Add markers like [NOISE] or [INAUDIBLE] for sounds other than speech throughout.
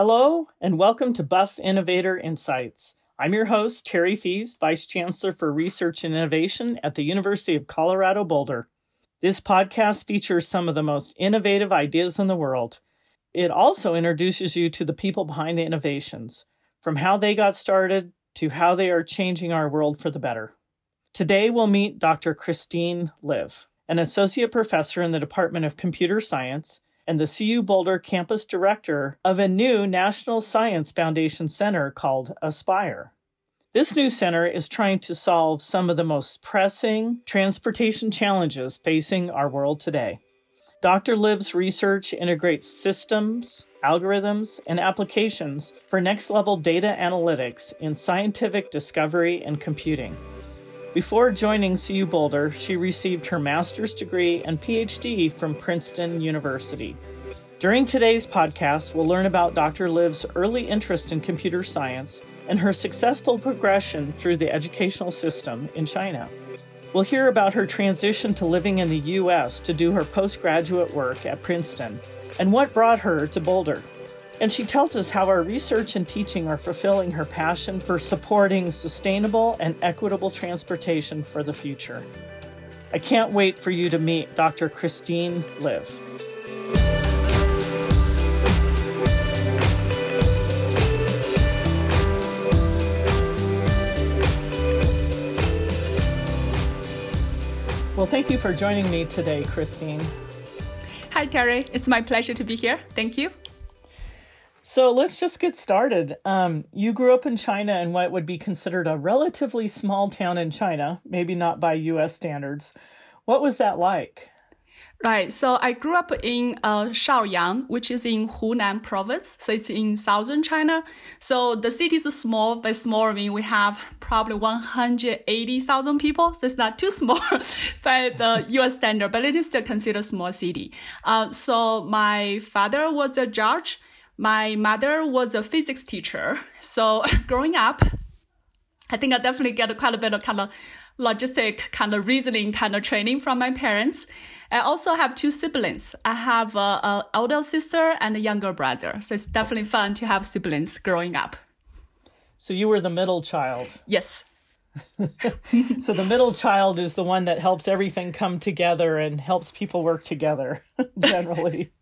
Hello, and welcome to Buff Innovator Insights. I'm your host, Terri Fiez, Vice Chancellor for Research and Innovation at the University of Colorado Boulder. This podcast features some of the most innovative ideas in the world. It also introduces you to the people behind the innovations, from how they got started to how they are changing our world for the better. Today, we'll meet Dr. Christine Lv, an associate professor in the Department of Computer Science and the CU Boulder campus director of a new National Science Foundation Center called Aspire. This new center is trying to solve some of the most pressing transportation challenges facing our world today. Dr. Lv's research integrates systems, algorithms, and applications for next level data analytics in scientific discovery and computing. Before joining CU Boulder, she received her master's degree and PhD from Princeton University. During today's podcast, we'll learn about Dr. Lv's early interest in computer science and her successful progression through the educational system in China. We'll hear about her transition to living in the U.S. to do her postgraduate work at Princeton and what brought her to Boulder. And she tells us how our research and teaching are fulfilling her passion for supporting sustainable and equitable transportation for the future. I can't wait for you to meet Dr. Christine Lv. Well, thank you for joining me today, Christine. Hi, Terri. It's my pleasure to be here. Thank you. So let's just get started. Um, you grew up in China in what would be considered a relatively small town in China, maybe not by US standards. What was that like? Right. So I grew up in uh, Shaoyang, which is in Hunan province. So it's in southern China. So the city is small, but small I mean we have probably 180,000 people. So it's not too [LAUGHS] small by the US standard, but it is still considered a small city. Uh, so my father was a judge my mother was a physics teacher. So [LAUGHS] growing up, I think I definitely get quite a bit of kind of logistic kind of reasoning kind of training from my parents. I also have two siblings. I have a, older sister and a younger brother. So it's definitely fun to have siblings growing up. So you were the middle child. Yes. [LAUGHS] so the middle child is the one that helps everything come together and helps people work together [LAUGHS] generally.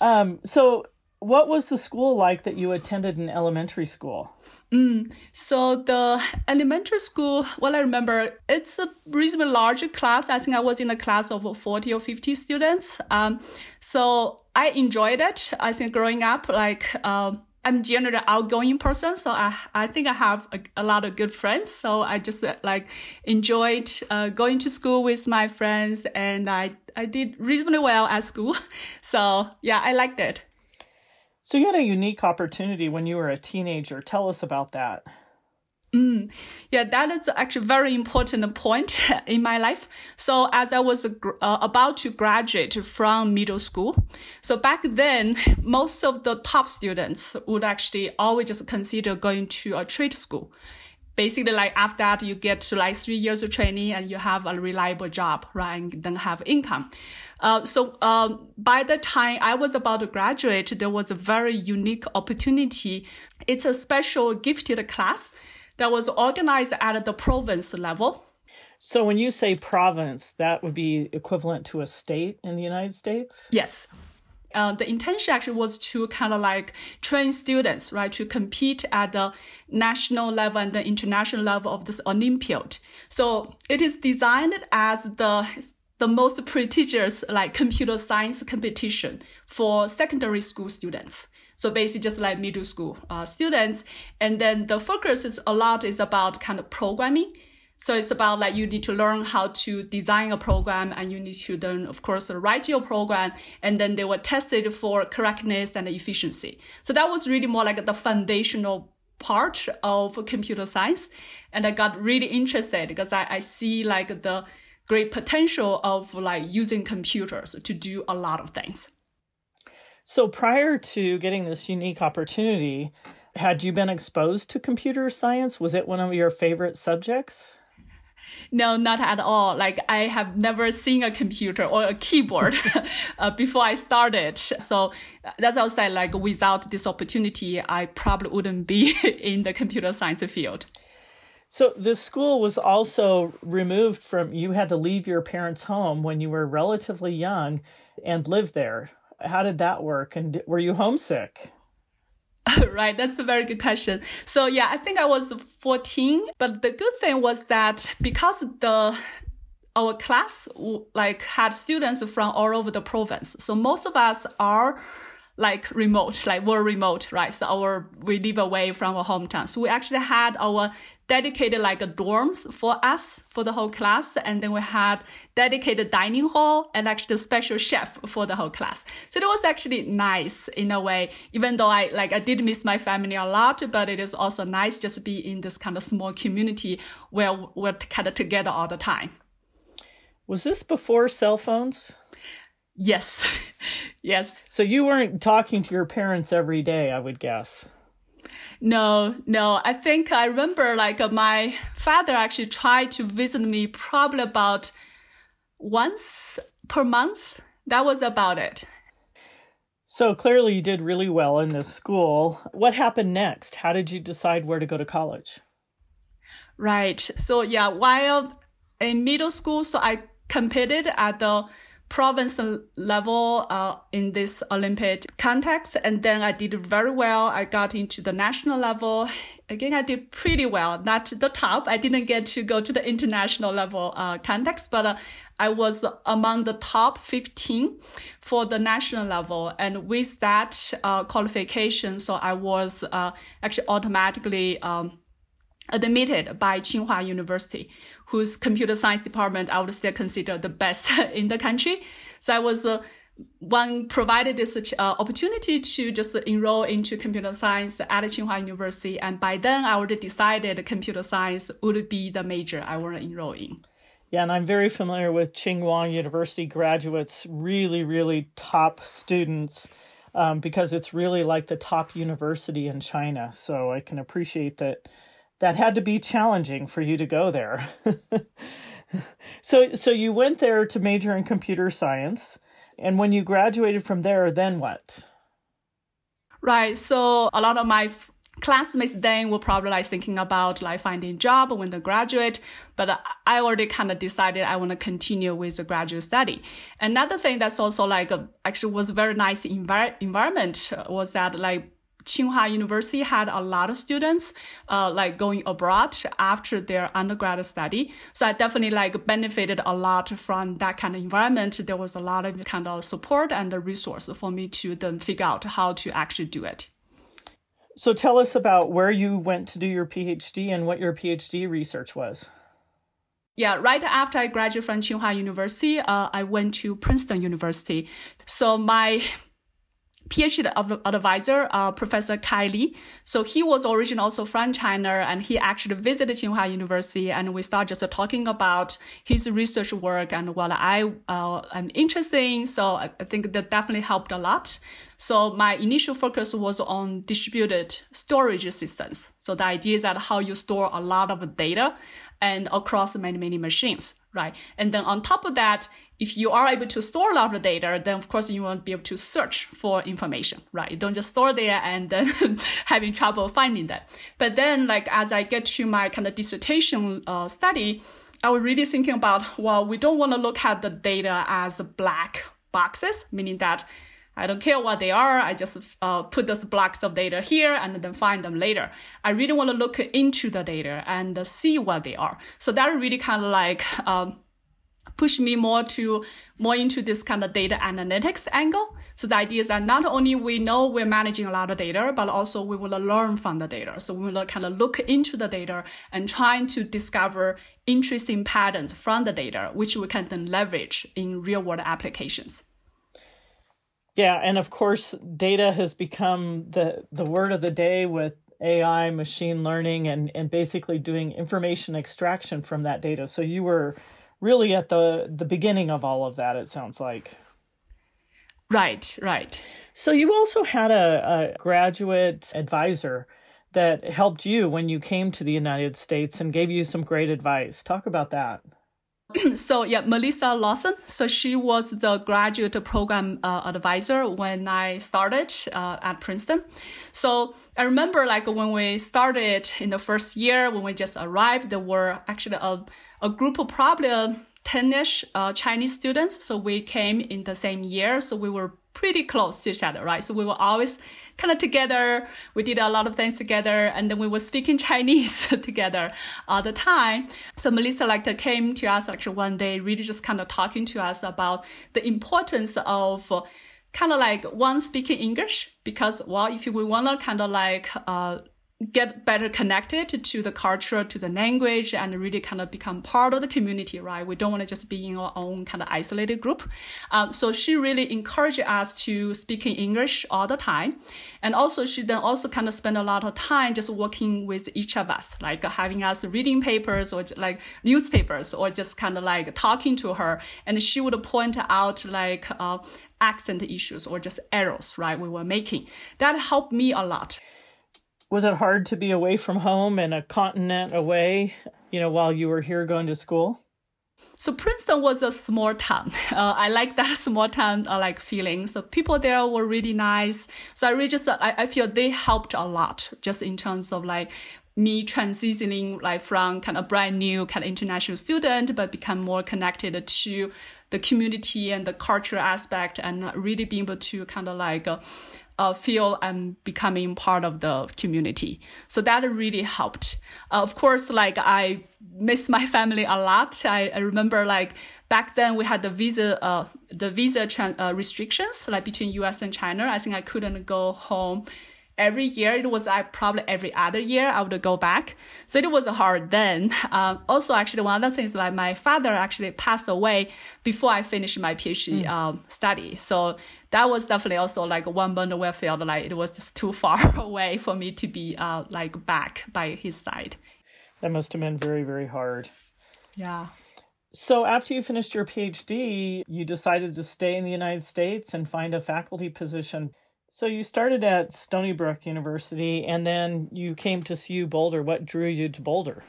Um, so, what was the school like that you attended in elementary school? Mm, so the elementary school, what I remember, it's a reasonably large class. I think I was in a class of 40 or 50 students. Um, so I enjoyed it. I think growing up, like, um, I'm generally outgoing person, so I I think I have a, a lot of good friends. So I just uh, like enjoyed uh, going to school with my friends, and I I did reasonably well at school. [LAUGHS] So yeah, I liked it. So you had a unique opportunity when you were a teenager. Tell us about that. Mm, yeah, that is actually a very important point [LAUGHS] in my life. So as I was uh, about to graduate from middle school, so back then, most of the top students would actually always just consider going to a trade school. Basically, like after that, you get to like three years of training and you have a reliable job, right? And then have income. Uh, so um, by the time I was about to graduate, there was a very unique opportunity. It's a special gifted class that was organized at the province level. So when you say province, that would be equivalent to a state in the United States? Yes. Uh, the intention actually was to kind of like train students, right, to compete at the national level and the international level of this Olympiad. So it is designed as the the most prestigious like computer science competition for secondary school students. So basically just like middle school uh, students. And then the focus is a lot is about kind of programming. So it's about like you need to learn how to design a program and you need to then, of course, write your program and then they were tested for correctness and efficiency. So that was really more like the foundational part of computer science. And I got really interested because I, I see like the great potential of like using computers to do a lot of things. So prior to getting this unique opportunity, had you been exposed to computer science? Was it one of your favorite subjects? No, not at all. Like I have never seen a computer or a keyboard [LAUGHS] uh, before I started. So that's why I say like without this opportunity, I probably wouldn't be [LAUGHS] in the computer science field. So the school was also removed from you had to leave your parents' home when you were relatively young and live there. How did that work? And were you homesick? [LAUGHS] right, that's a very good question. So yeah, I think I was 14, but the good thing was that because the our class like had students from all over the province, so most of us are like remote, like we're remote, right? So our we live away from our hometown. So we actually had our dedicated like dorms for us for the whole class, and then we had dedicated dining hall and actually a special chef for the whole class. So it was actually nice in a way, even though I like I did miss my family a lot, but it is also nice just to be in this kind of small community where we're kind of together all the time. Was this before cell phones? Yes. [LAUGHS] yes. So you weren't talking to your parents every day, I would guess. No, no. I think I remember like uh, my father actually tried to visit me probably about once per month. That was about it. So clearly you did really well in this school. What happened next? How did you decide where to go to college? Right. So yeah, while in middle school, so I competed at the province level uh, in this Olympic context. And then I did very well. I got into the national level. Again, I did pretty well, not the top. I didn't get to go to the international level uh, context, but uh, I was among the top 15 for the national level. And with that uh, qualification, so I was uh, actually automatically um, admitted by Tsinghua University, whose computer science department I would still consider the best [LAUGHS] in the country. So I was uh, one provided this uh, opportunity to just enroll into computer science at Tsinghua University, and by then I already decided computer science would be the major I want to enroll in. Yeah, and I'm very familiar with Tsinghua University graduates, really, really top students, um, because it's really like the top university in China. So I can appreciate that that had to be challenging for you to go there. [LAUGHS] so so you went there to major in computer science and when you graduated from there then what? Right. So a lot of my f- classmates then were probably like thinking about like finding a job when they graduate, but I already kind of decided I want to continue with the graduate study. Another thing that's also like a, actually was very nice envir- environment was that like Tsinghua University had a lot of students uh, like going abroad after their undergrad study. So I definitely like benefited a lot from that kind of environment. There was a lot of kind of support and resource for me to then figure out how to actually do it. So tell us about where you went to do your PhD and what your PhD research was. Yeah, right after I graduated from Tsinghua University, uh, I went to Princeton University. So my PhD advisor, uh, Professor Kai Li. So he was originally also from China and he actually visited Tsinghua University and we started just talking about his research work and what I uh, am interested in. So I, I think that definitely helped a lot. So my initial focus was on distributed storage systems. So the idea is that how you store a lot of data and across many, many machines, right? And then on top of that, if you are able to store a lot of data, then of course you want to be able to search for information, right? You don't just store there and then [LAUGHS] having trouble finding that. But then, like as I get to my kind of dissertation uh, study, I was really thinking about well, we don't want to look at the data as black boxes, meaning that I don't care what they are. I just uh, put those blocks of data here and then find them later. I really want to look into the data and see what they are. So that really kind of like um, push me more to more into this kind of data analytics angle. So the idea is that not only we know we're managing a lot of data, but also we will learn from the data. So we will kind of look into the data and trying to discover interesting patterns from the data, which we can then leverage in real world applications. Yeah, and of course, data has become the the word of the day with AI, machine learning, and and basically doing information extraction from that data. So you were really at the the beginning of all of that. It sounds like. Right, right. So you also had a, a graduate advisor that helped you when you came to the United States and gave you some great advice. Talk about that. [CLEARS THROAT] so yeah, Melissa Lawson. So she was the graduate program uh, advisor when I started uh, at Princeton. So I remember like when we started in the first year, when we just arrived, there were actually a, a group of probably 10-ish uh, Chinese students. So we came in the same year. So we were pretty close to each other, right? So we were always kind of together. We did a lot of things together, and then we were speaking [LAUGHS] Chinese [LAUGHS] together all the time. So Melissa like came to us actually one day, really just kind of talking to us about the importance of kind of like one speaking English because well, if we want to kind of like uh, get better connected to the culture, to the language, and really kind of become part of the community, right? We don't want to just be in our own kind of isolated group. Um, so she really encouraged us to speak in English all the time. And also she then also kind of spent a lot of time just working with each of us, like having us reading papers or like newspapers or just kind of like talking to her. And she would point out like, uh, accent issues or just errors, right? We were making. That helped me a lot was it hard to be away from home and a continent away, you know, while you were here going to school? So Princeton was a small town. [LAUGHS] Uh, I like that [LAUGHS] small town uh, like feeling. So people there were really nice. So I really just uh, I, I feel they helped a lot just in terms of like me transitioning like from kind of brand new kind of international student, but become more connected to the community and the cultural aspect and really being able to kind of like uh, uh, feel I'm becoming part of the community. So that really helped. Uh, of course, like I miss my family a lot. I, I remember like back then we had the visa, uh, the visa uh, restrictions like between U.S. and China. I think I couldn't go home every year. It was I probably every other year I would go back. So it was hard then. [LAUGHS] Um, also, actually, one of the things like my father actually passed away before I finished my PhD mm. um, study. So that was definitely also like one moment where I felt like it was just too [LAUGHS] far [LAUGHS] away for me to be uh, like back by his side. That must have been very, very hard. Yeah. So, after you finished your PhD, you decided to stay in the United States and find a faculty position. So you started at Stony Brook University and then you came to CU Boulder. What drew you to Boulder?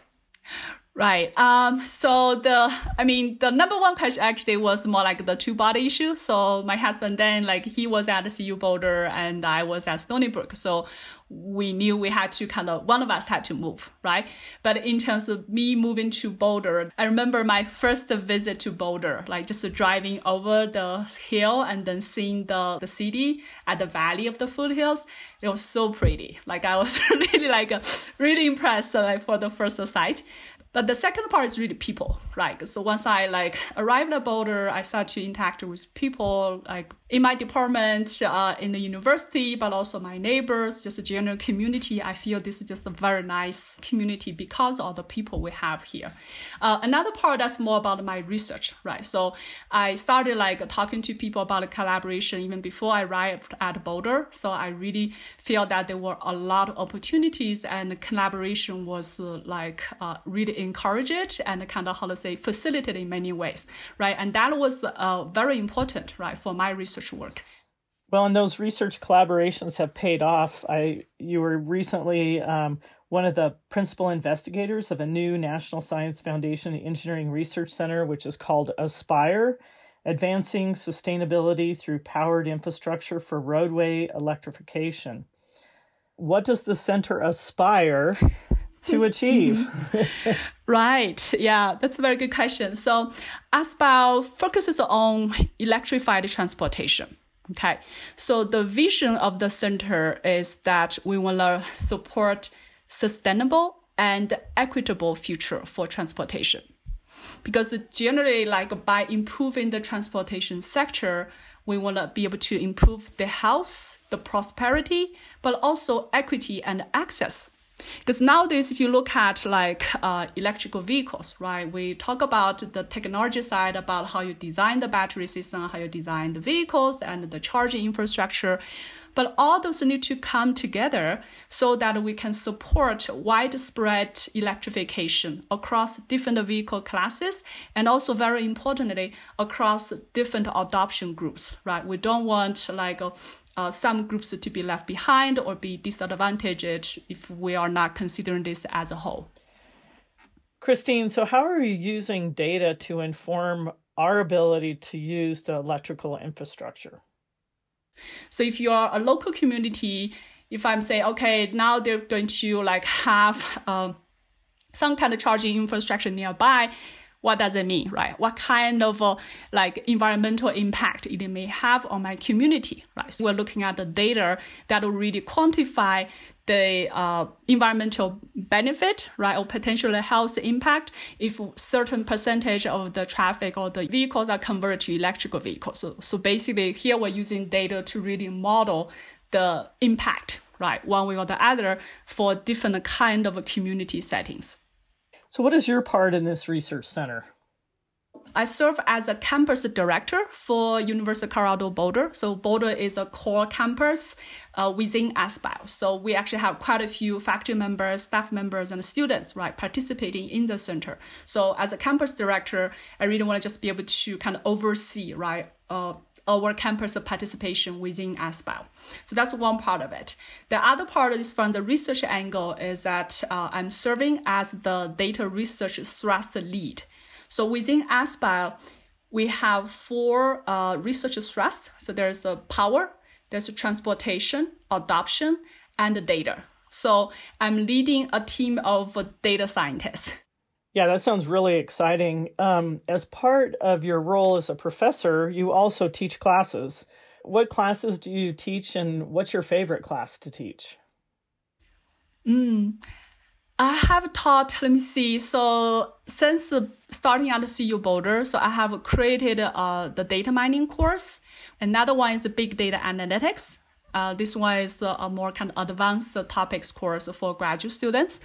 Right. Um, so the, I mean, the number one question actually was more like the two body issue. So my husband then, like, he was at CU Boulder and I was at Stony Brook. So we knew we had to kind of, one of us had to move, right? But in terms of me moving to Boulder, I remember my first visit to Boulder, like just driving over the hill and then seeing the, the city at the valley of the foothills. It was so pretty. Like I was [LAUGHS] really like, really impressed like for the first sight. But the second part is really people, right? So once I like arrived at Boulder, I started to interact with people like in my department, uh, in the university, but also my neighbors, just a general community. I feel this is just a very nice community because of the people we have here. Uh, another part that's more about my research, right? So I started like talking to people about collaboration even before I arrived at Boulder. So I really feel that there were a lot of opportunities and collaboration was uh, like uh, really encouraged and kind of how to say facilitated in many ways, right? And that was uh, very important, right, for my research work. Well, and those research collaborations have paid off. I you were recently um, one of the principal investigators of a new National Science Foundation Engineering Research Center, which is called Aspire, advancing sustainability through powered infrastructure for roadway electrification. What does the center aspire to [LAUGHS] achieve? Mm-hmm. right. Yeah, that's a very good question. So, Aspire focuses on electrified transportation. Okay. So, the vision of the center is that we want to support sustainable and equitable future for transportation. Because generally, like by improving the transportation sector, we want to be able to improve the health, the prosperity, but also equity and access because nowadays, if you look at like uh, electrical vehicles, right, we talk about the technology side about how you design the battery system, how you design the vehicles and the charging infrastructure. But all those need to come together so that we can support widespread electrification across different vehicle classes and also very importantly across different adoption groups, right? We don't want like a uh, some groups to be left behind or be disadvantaged if we are not considering this as a whole. Christine, so how are you using data to inform our ability to use the electrical infrastructure? So if you are a local community, if I'm saying, okay, now they're going to like have uh, some kind of charging infrastructure nearby, what does it mean, right? What kind of uh, like environmental impact it may have on my community, right? So we're looking at the data that will really quantify the uh, environmental benefit, right, or potential health impact if certain percentage of the traffic or the vehicles are converted to electrical vehicles. So, so basically, here we're using data to really model the impact, right, one way or the other for different kind of community settings. So, what is your part in this research center? I serve as a campus director for University of Colorado Boulder. So Boulder is a core campus uh, within ASPIRE. So we actually have quite a few faculty members, staff members, and students, right, participating in the center. So as a campus director, I really want to just be able to kind of oversee, right, uh, our campus participation within ASPIRE. So that's one part of it. The other part is from the research angle is that uh, I'm serving as the data research thrust lead. So within ASPIRE, we have four uh, research thrusts. So there's a power, there's a transportation, adoption, and data. So I'm leading a team of data scientists. [LAUGHS] Yeah, that sounds really exciting. Um, as part of your role as a professor, you also teach classes. What classes do you teach, and what's your favorite class to teach? Mm, I have taught, let me see. So since starting at the CU Boulder, so I have created uh, the data mining course. Another one is big data analytics. Uh, this one is a more kind of advanced topics course for graduate students.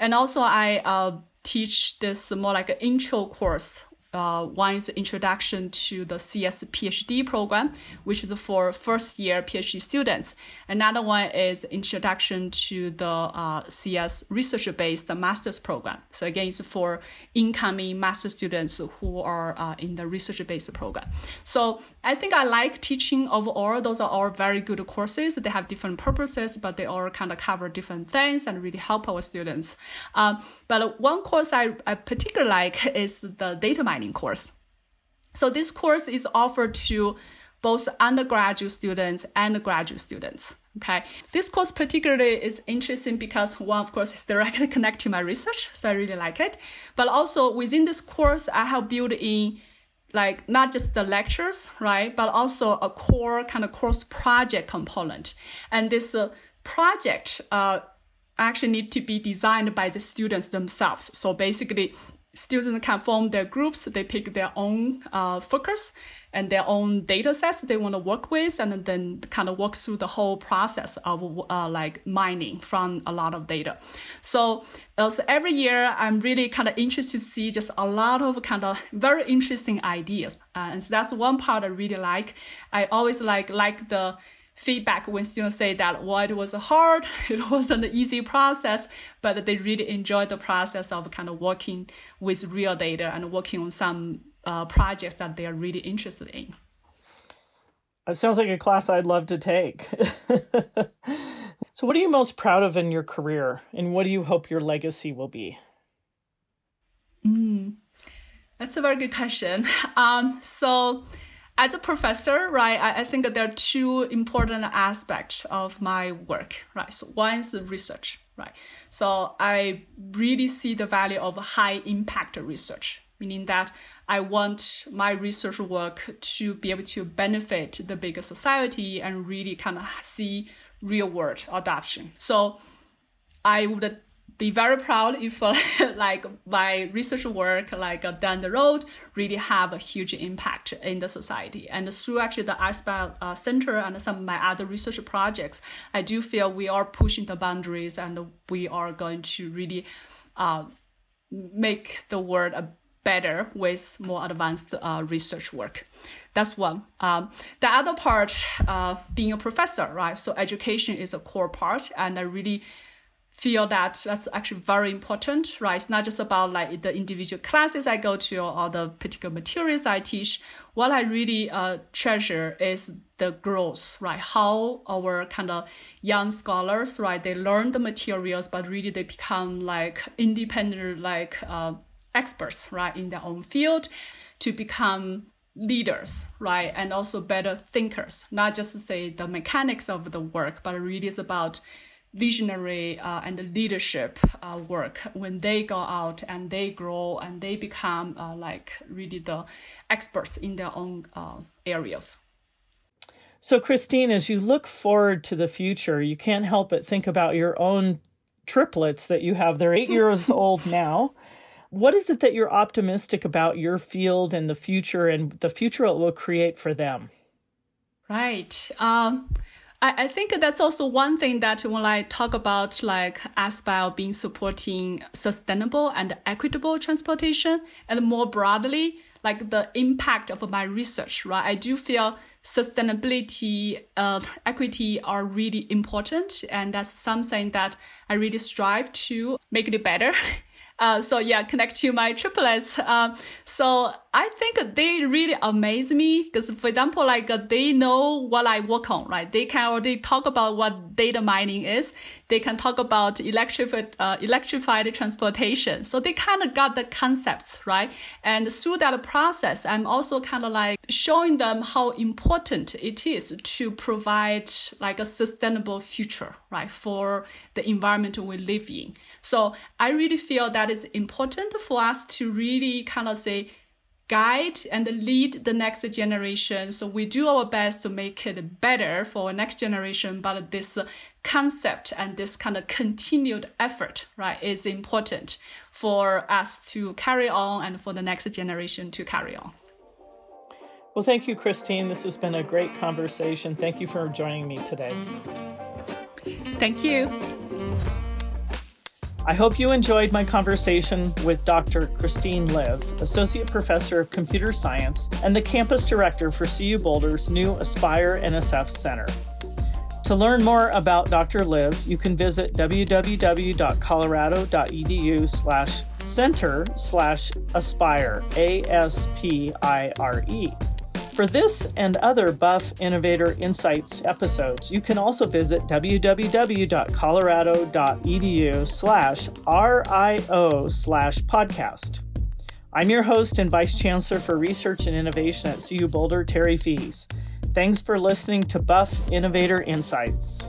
And also I uh, teach this more like an intro course uh, one is introduction to the CS PhD program, which is for first year PhD students. Another one is introduction to the uh, CS research based master's program. So again, it's for incoming master students who are uh, in the research based program. So I think I like teaching overall. Those are all very good courses. They have different purposes, but they all kind of cover different things and really help our students. Um, but one course I, I particularly like is the data mining course. So this course is offered to both undergraduate students and graduate students. Okay, this course particularly is interesting because one, of course, is directly [LAUGHS] connected to my research, so I really like it. But also within this course, I have built in like not just the lectures, right, but also a core kind of course project component. And this uh, project uh, actually need to be designed by the students themselves. So basically, students can form their groups. They pick their own uh, focus and their own data sets they want to work with, and then kind of work through the whole process of uh, like mining from a lot of data. So, uh, so every year, I'm really kind of interested to see just a lot of kind of very interesting ideas, uh, and so that's one part I really like. I always like like the feedback when students say that well it was hard [LAUGHS] it wasn't an easy process but they really enjoyed the process of kind of working with real data and working on some uh, projects that they are really interested in. It sounds like a class i'd love to take. [LAUGHS] So what are you most proud of in your career and what do you hope your legacy will be? Mm, that's a very good question. [LAUGHS] Um, so as a professor, right, I, I think there are two important aspects of my work, right? So one is research, right? So I really see the value of high impact research, meaning that I want my research work to be able to benefit the bigger society and really kind of see real world adoption. So I would be very proud if uh, [LAUGHS] like my research work like uh, down the road really have a huge impact in the society and through actually the ASPIRE uh, center and some of my other research projects i do feel we are pushing the boundaries and we are going to really uh, make the world a better with more advanced uh, research work. That's one. Um, the other part, uh, being a professor, right? So education is a core part, and I really feel that that's actually very important, right? It's not just about like the individual classes I go to or the particular materials I teach. What I really uh, treasure is the growth, right? How our kind of young scholars, right, they learn the materials, but really they become like independent, like uh, experts, right, in their own field to become leaders, right? And also better thinkers, not just to say the mechanics of the work, but really is about visionary uh, and leadership uh, work when they go out and they grow and they become uh, like really the experts in their own uh, areas. So, Christine, as you look forward to the future, you can't help but think about your own triplets that you have. They're eight [LAUGHS] years old now. What is it that you're optimistic about your field and the future and the future it will create for them? Right. Um, I, I think that's also one thing that when I talk about like ASPIRE being supporting sustainable and equitable transportation and more broadly, like the impact of my research, right? I do feel sustainability, uh, equity are really important. And that's something that I really strive to make it better. [LAUGHS] Uh, so yeah, connect to my triplets. Uh, so I think they really amaze me because, for example, like they know what I work on, right? They can already talk about what data mining is. They can talk about electrified, uh, electrified transportation. So they kind of got the concepts, right? And through that process, I'm also kind of like showing them how important it is to provide like a sustainable future, right? For the environment we live in. So I really feel that is important for us to really kind of say, guide and lead the next generation. So we do our best to make it better for next generation, but this concept and this kind of continued effort, right, is important for us to carry on and for the next generation to carry on. Well, thank you, Christine. This has been a great conversation. Thank you for joining me today. Thank you. I hope you enjoyed my conversation with Dr. Christine Lv, Associate Professor of Computer Science and the Campus Director for CU Boulder's new Aspire NSF Center. To learn more about Dr. Lv, you can visit www.colorado.edu slash center slash aspire, A-S-P-I-R-E. For this and other Buff Innovator Insights episodes, you can also visit www.colorado.edu slash RIO slash podcast. I'm your host and Vice Chancellor for Research and Innovation at CU Boulder, Terri Fiez. Thanks for listening to Buff Innovator Insights.